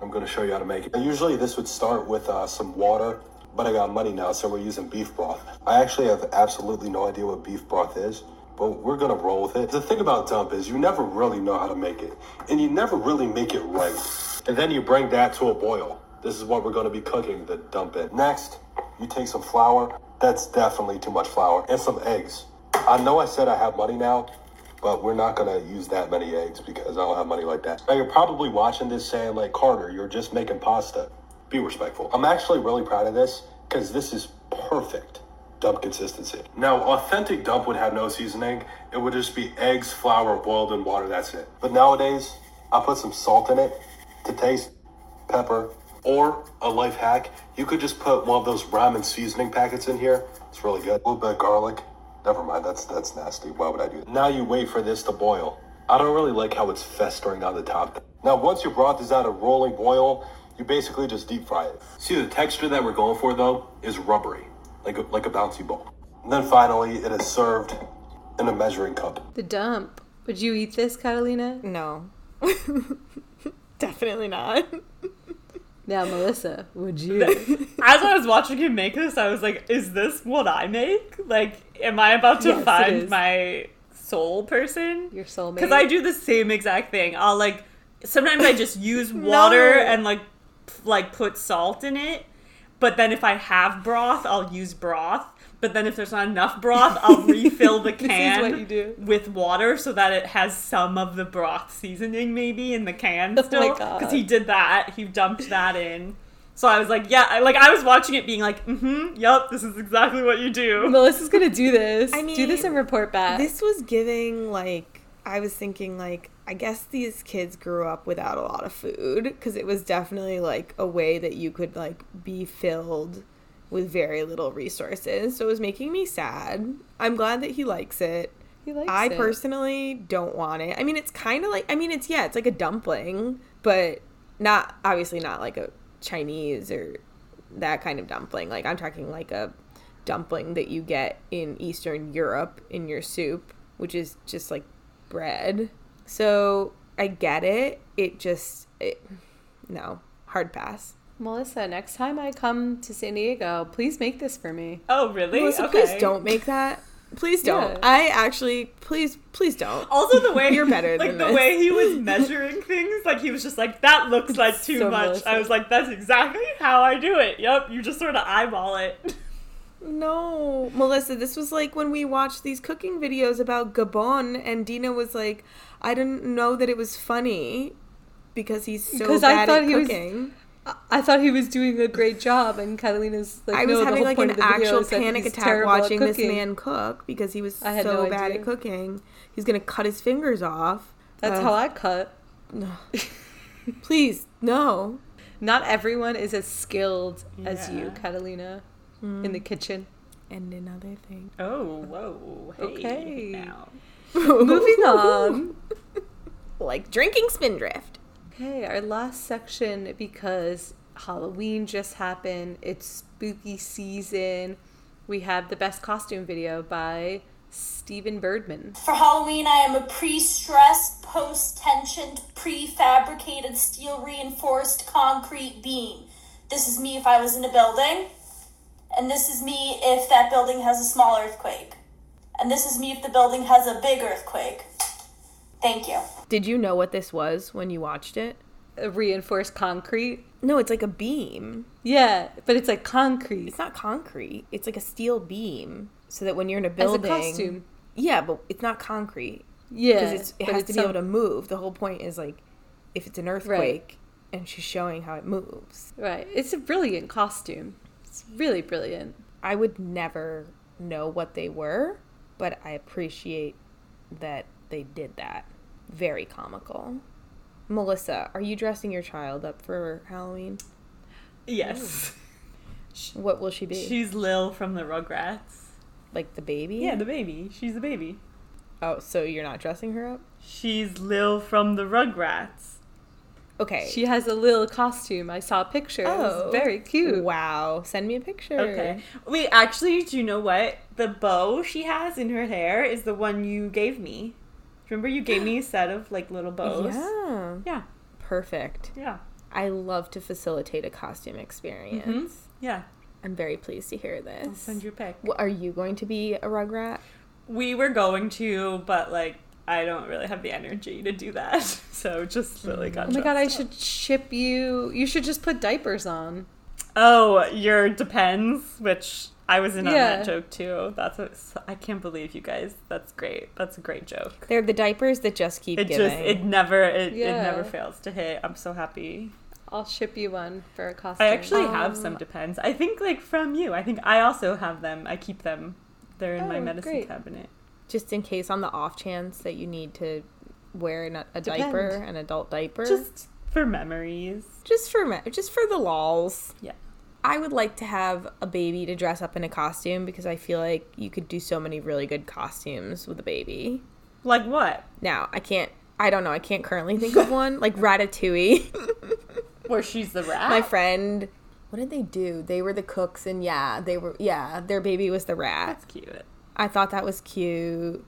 I'm gonna show you how to make it. Usually this would start with uh, some water, but I got money now, so we're using beef broth. I actually have absolutely no idea what beef broth is, but we're gonna roll with it. The thing about dump is you never really know how to make it, and you never really make it right. And then you bring that to a boil. This is what we're gonna be cooking the dump in. Next, you take some flour. That's definitely too much flour, and some eggs. I know I said I have money now, but we're not gonna use that many eggs because I don't have money like that. Now you're probably watching this saying like, Carter, you're just making pasta. Be respectful. I'm actually really proud of this because this is perfect dump consistency. Now, authentic dump would have no seasoning. It would just be eggs, flour, boiled in water. That's it. But nowadays, I put some salt in it, To taste, pepper, or a life hack, you could just put one of those ramen seasoning packets in here. It's really good. A little bit of garlic. Never mind, that's that's nasty. Why would I do that? Now you wait for this to boil. I don't really like how it's festering on the top. Now once your broth is at a rolling boil, you basically just deep fry it. See the texture that we're going for though is rubbery, like a, like a bouncy ball. And then finally, it is served in a measuring cup. The dump. Would you eat this, Catalina? No. Definitely not. Now, Melissa, would you? As I was watching him make this, I was like, is this what I make? Like, am I about to Yes, find my soul person? Your soulmate. Because I do the same exact thing. I'll like, sometimes I just use water No. and like, p- like put salt in it. But then if I have broth, I'll use broth. But then if there's not enough broth, I'll refill the can what you do. with water so that it has some of the broth seasoning maybe in the can Oh still. God. Because he did that. He dumped that in. So I was like, yeah, I, like I was watching it being like, mm-hmm, yep, this is exactly what you do. Melissa's gonna do this. I mean, do this and report back. This was giving like I was thinking like I guess these kids grew up without a lot of food because it was definitely like a way that you could like be filled with very little resources. So it was making me sad. I'm glad that he likes it. He likes it. I it. personally don't want it. I mean, it's kind of like I mean, it's yeah, it's like a dumpling, but not obviously not like a Chinese or that kind of dumpling. Like I'm talking like a dumpling that you get in Eastern Europe in your soup, which is just like bread. So I get it. It just it, no hard pass. Melissa, next time I come to San Diego, please make this for me. Oh, really? Melissa, okay. please don't make that. Please don't. Yeah. I actually, please, please don't. Also, the way You're better like than the this. way he was measuring things, like he was just like, "That looks like too So much." Melissa. I was like, "That's exactly how I do it." Yep, you just sort of eyeball it. No, Melissa, this was like when we watched these cooking videos about Gabon, and Dena was like, I didn't know that it was funny because he's so Because I bad thought at he was- cooking. I- I thought he was doing a great job, and Catalina's like, I no, was the having whole like an of the video actual panic attack watching this man cook because he was I had so no bad idea. at cooking. He's gonna cut his fingers off. That's Ugh. how I cut. No. Please, no. Not everyone is as skilled as you, Yeah. Catalina, in the mm. kitchen. And another thing. Oh, whoa, hey, Okay. Now. Moving on. like drinking Spindrift. Okay, our last section because Halloween just happened. It's spooky season. We have the best costume video by Stephen Birdman. For Halloween, I am a pre stressed, post tensioned, prefabricated steel reinforced concrete beam. This is me if I was in a building. And this is me if that building has a small earthquake. And this is me if the building has a big earthquake. Thank you. Did you know what this was when you watched it? A reinforced concrete. No, it's like a beam. Yeah, but it's like concrete. It's not concrete. It's like a steel beam, so that when you're in a building, As a building, costume. Yeah, but it's not concrete. Yeah, because it has it's to be able to move. The whole point is like, if it's an earthquake, and she's showing how it moves. Right. It's a brilliant costume. It's really brilliant. I would never know what they were, but I appreciate that they did that. Very comical. Melissa, are you dressing your child up for Halloween? Yes, What will she be? she's Lil from the Rugrats. like the baby? Yeah, the baby. She's the baby. Oh, so you're not dressing her up? She's Lil from the Rugrats. Okay. She has a little costume. I saw a picture. It Oh. was very cute. Wow. Send me a picture. Okay. Wait, actually, do you know what? The bow she has in her hair is the one you gave me. Remember you gave me a set of like little bows? Yeah. Yeah. Perfect. Yeah. I love to facilitate a costume experience. Mm-hmm. Yeah. I'm very pleased to hear this. I'll send you a pic. Well, are you going to be a rugrat? We were going to, but like I don't really have the energy to do that. So just really got Oh my god, I up. should ship you. You should just put diapers on. Oh, your depends, which I was in on that joke too. That's a, I can't believe you guys. That's great. That's a great joke. They're the diapers that just keep It giving. just it never it, it never fails to hit. I'm so happy. I'll ship you one for a costume. I actually have Um, some depends. I think like from you. I think I also have them. I keep them. They're in my Oh, medicine great. cabinet. Just in case on the off chance that you need to wear an, a Depend. diaper, an adult diaper. Just For memories. Just for me- just for the lols. Yeah. I would like to have a baby to dress up in a costume because I feel like you could do so many really good costumes with a baby. Like what? Now, I can't I don't know, I can't currently think of one. Like Ratatouille. Where she's the rat? My friend what did they do? They were the cooks and yeah, they were yeah, their baby was the rat. That's cute. I thought that was cute.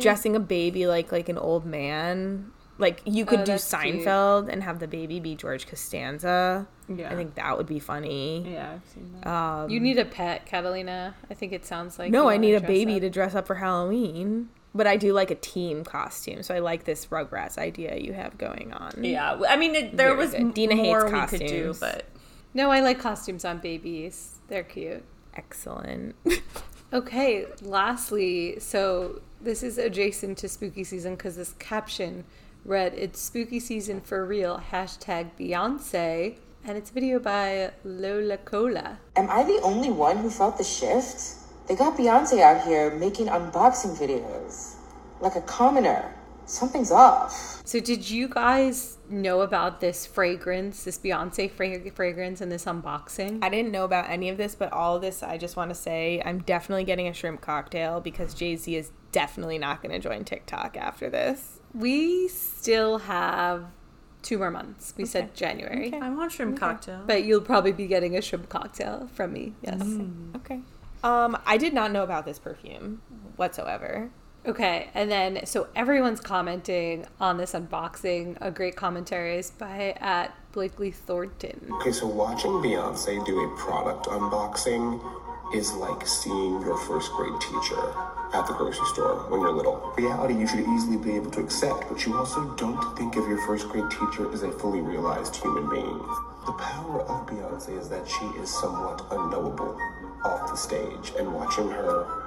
Dressing a baby like like an old man. Like you could Oh, do that's cute. Seinfeld and have the baby be George Costanza. Yeah. I think that would be funny. Yeah, I've seen that. Um, You need a pet, Catalina. I think it sounds like no, I need a baby up. to dress up for Halloween. But I do like a team costume, so I like this Rugrats idea you have going on. Yeah, I mean, it, there Very was good. Dena more hates we could do, costumes. but No, I like costumes on babies. They're cute. Excellent. Okay, lastly, so this is adjacent to spooky season because this caption read, It's spooky season for real, hashtag Beyonce. And it's a video by Lola Cola. Am I the only one who felt the shift? They got Beyonce out here making unboxing videos. Like a commoner. Something's off. So, did you guys know about this fragrance, this Beyonce fra- fragrance, and this unboxing? I didn't know about any of this, but all of this, I just want to say I'm definitely getting a shrimp cocktail because Jay Z is definitely not going to join TikTok after this. We still have two more months. We said January. I want shrimp cocktail. But you'll probably be getting a shrimp cocktail from me. Yes. Okay. Um, I did not know about this perfume whatsoever. Okay, and then so everyone's commenting on this unboxing. A great commentary is by at Blakely Thornton. Okay, so watching Beyonce do a product unboxing is like seeing your first grade teacher at the grocery store when you're little. Reality you should easily be able to accept, but you also don't think of your first grade teacher as a fully realized human being. The power of Beyonce is that she is somewhat unknowable off the stage, and watching her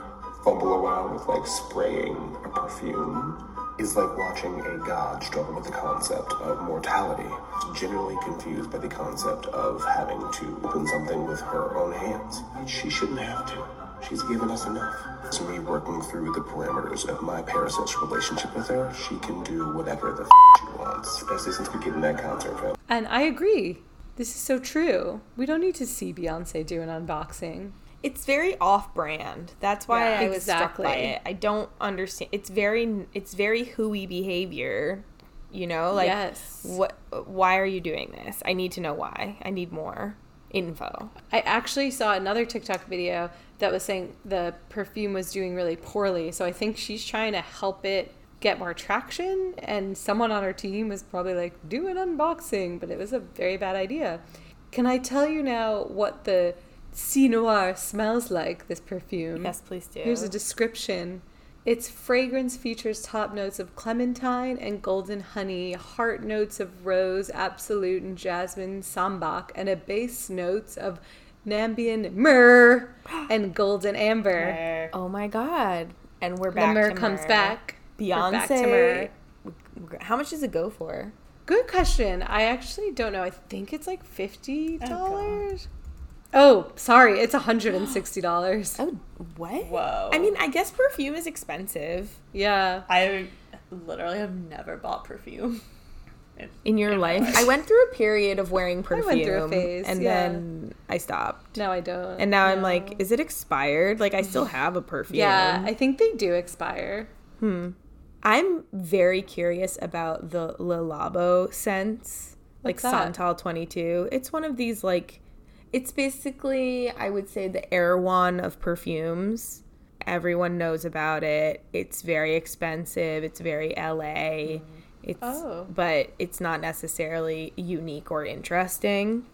fumble around with like spraying a perfume is like watching a god struggle with the concept of mortality. Generally confused by the concept of having to open something with her own hands. She shouldn't have to. She's given us enough. It's me working through the parameters of my parasocial relationship with her. She can do whatever the f- she wants, especially since we get in that concert film. And I agree. This is so true. We don't need to see Beyonce do an unboxing. It's very off-brand. That's why Yeah, I was struck by it. I don't understand. It's very it's very hooey behavior. You know, like Yes. what? Why are you doing this? I need to know why. I need more info. I actually saw another TikTok video that was saying the perfume was doing really poorly. So I think she's trying to help it get more traction. And someone on her team was probably like, do an unboxing, but it was a very bad idea. Can I tell you now what the Cé Noir smells like, this perfume? Yes, please do. Here's a description. Its fragrance features top notes of clementine and golden honey, heart notes of rose, absolute, and jasmine sambac, and a base notes of Namibian myrrh and golden amber. Oh my god! And we're The back. myrrh to comes myrrh. back. We're back to Beyonce. myrrh. How much does it go for? Good question. I actually don't know. I think it's like fifty dollars. Oh, sorry, it's hundred and sixty dollars. Oh, what? Whoa. I mean, I guess perfume is expensive. Yeah. I literally have never bought perfume. In your life, I went through a period of wearing I perfume, went through a phase, and yeah. then I stopped. No, I don't. And now I'm like, is it expired? Like, I still have a perfume. Yeah, I think they do expire. Hmm. I'm very curious about the Le Labo scents, like that? Santal 22. It's one of these like, it's basically I would say the Erewhon of perfumes. Everyone knows about it. It's very expensive. It's very LA. It's Oh. but it's not necessarily unique or interesting.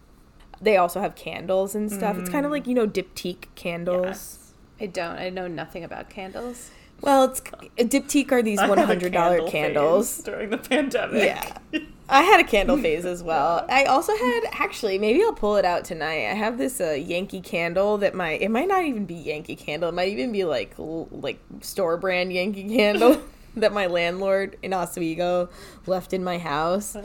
They also have candles and stuff. It's kind of Mm. like you know diptyque candles. I don't. I know nothing about candles. Well, it's diptyque are these one hundred dollar candle candles during the pandemic. Yeah. I had a candle phase as well. I also had actually maybe I'll pull it out tonight. I have this uh, Yankee candle that might it might not even be Yankee candle. It might even be like l- like store brand Yankee candle that my landlord in Oswego left in my house.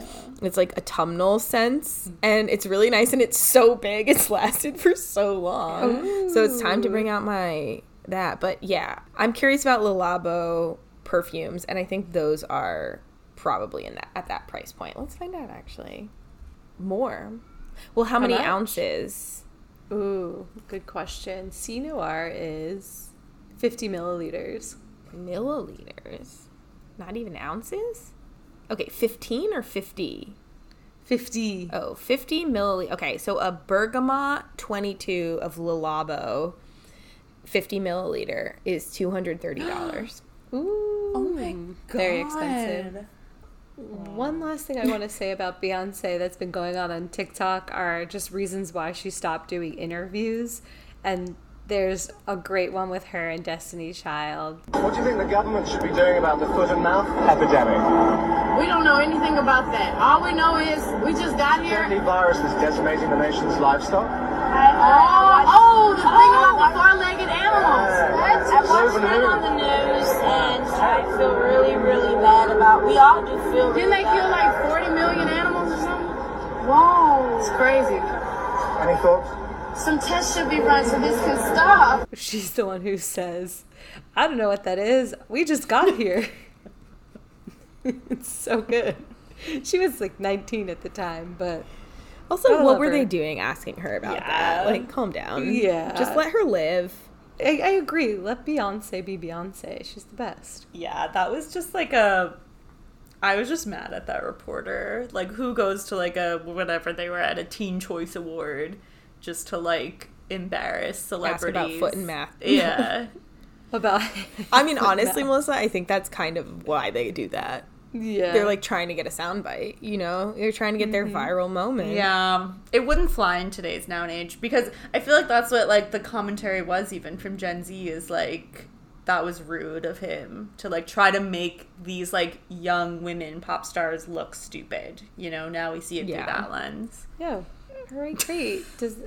It's like autumnal scents and it's really nice and it's so big. It's lasted for so long. So it's time to bring out my that. But yeah, I'm curious about Le Labo perfumes and I think those are probably in that at that price point. Let's find out actually. More. Well, how, How many much? ounces? Ooh, good question. Cé Noir is 50 milliliters. Milliliters. Not even ounces? Okay, 15 or 50? 50. Oh, 50 milliliters. Okay, so a bergamot 22 of Le Labo, 50 milliliter, is $230. Ooh. Oh my God. Very expensive. One last thing I want to say about Beyonce that's been going on on TikTok are just reasons why she stopped doing interviews. And there's a great one with her and Destiny Child. What do you think the government should be doing about the foot and mouth epidemic? We don't know anything about that. All we know is we just got here. Deadly virus is decimating the nation's livestock. Oh, oh, Oh, the thing about the four-legged animals. I watched that on the news and I feel really, really bad about We all do feel Didn't really they kill like 40 million animals or something? Whoa, it's crazy. Any thoughts? Some tests should be run so this can stop. She's the one who says, I don't know what that is. We just got here. it's so good. She was like 19 at the time, but. Also, gotta what were her. they doing asking her about Yeah. that? Like, calm down. Yeah. Just let her live. I, I agree. Let Beyonce be Beyonce. She's the best. Yeah, that was just like a. I was just mad at that reporter. Like, who goes to like a whatever they were at a Teen Choice Award just to like embarrass Ask celebrities? about foot and math. Yeah. About. I mean, honestly, math. Melissa, I think that's kind of why they do that. Yeah. They're like trying to get a soundbite, you know? They're trying to get their mm-hmm. viral moment. Yeah, it wouldn't fly in today's now and age because I feel like that's what like the commentary was even from Gen Z is like that was rude of him to like try to make these like young women pop stars look stupid. You know, now we see it Yeah. through that lens. Yeah. All right, great. Does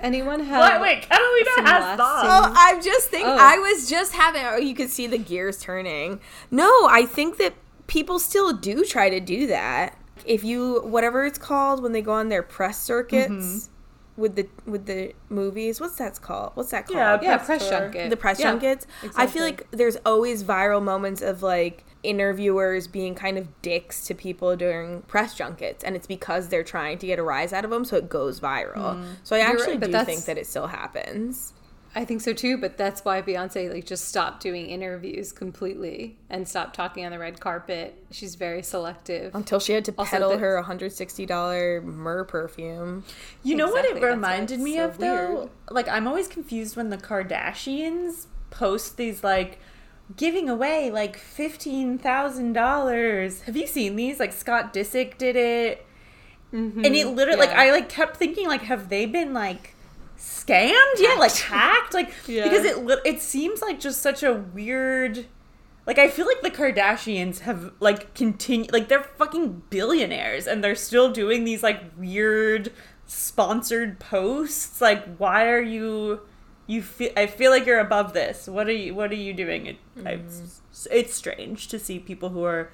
anyone have. Wait, wait, Catalina some has last thoughts. Oh. I'm just thinking. Oh. I was just having. Oh, you could see the gears turning. No, I think that people still do try to do that. If you whatever it's called when they go on their press circuits Mhm. with the with the movies, what's that's called? What's that called? Yeah, Yeah, press press junket. The press Yeah, junkets. I feel like there's always viral moments of like interviewers being kind of dicks to people during press junkets and it's because they're trying to get a rise out of them so it goes viral. Mm. So I You're actually right, do think that it still happens. I think so too, but that's why Beyonce like just stopped doing interviews completely and stopped talking on the red carpet. She's very selective. until she had to Also, peddle the- her $160 myrrh perfume. You know what it reminded me so of though? weird. Like I'm always confused when the Kardashians post these like giving away like fifteen thousand dollars. Have you seen these? Like Scott Disick did it. Mm-hmm. And it literally like. I like kept thinking like have they been like scammed? Yeah, like hacked? Like Yeah. because it it seems like just such a weird like I feel like the Kardashians have like continue like they're fucking billionaires and they're still doing these like weird sponsored posts. Like why are you you feel I feel like you're above this. What are you what are you doing? It, mm-hmm. it's, it's strange to see people who are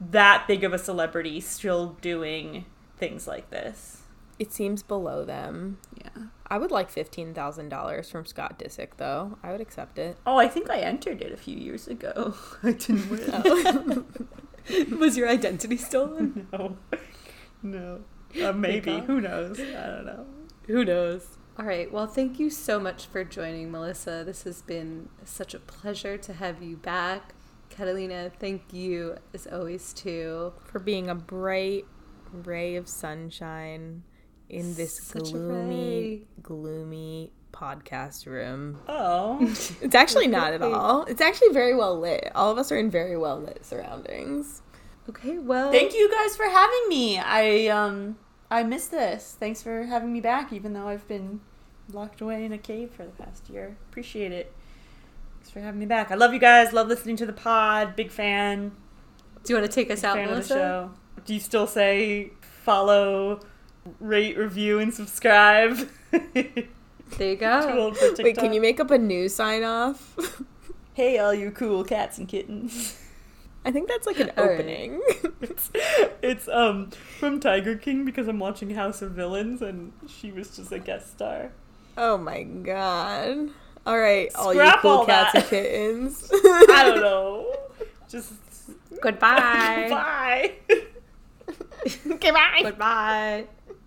that big of a celebrity still doing things like this. It seems below them. Yeah. I would like $15,000 from Scott Disick, though. I would accept it. Oh, I think I entered it a few years ago. I didn't win. Oh. Was your identity stolen? no. No. Uh, maybe. Who knows? I don't know. Who knows? All right. Well, thank you so much for joining, Melissa. This has been such a pleasure to have you back. Catalina, thank you as always too. For being a bright ray of sunshine in this Such gloomy, gloomy podcast room. Oh. It's actually not at all. It's actually very well lit. All of us are in very well lit surroundings. Okay, well, Thank you guys for having me. I um I miss this. Thanks for having me back even though I've been locked away in a cave for the past year. Appreciate it. Thanks for having me back. I love you guys. Love listening to the pod. Big fan. Do you want to take us Big out, fan of the Melissa? show. Do you still say follow, rate, review, and subscribe? There you go. Too old for Wait, can you make up a new sign off? Hey, all you cool cats and kittens. I think that's like an All right. opening. it's, it's um from Tiger King because I'm watching House of Villains and she was just a guest star. Oh my god. All right, all you cool all cats that. and kittens. I don't know. Just Goodbye. Bye. Okay, bye. Goodbye.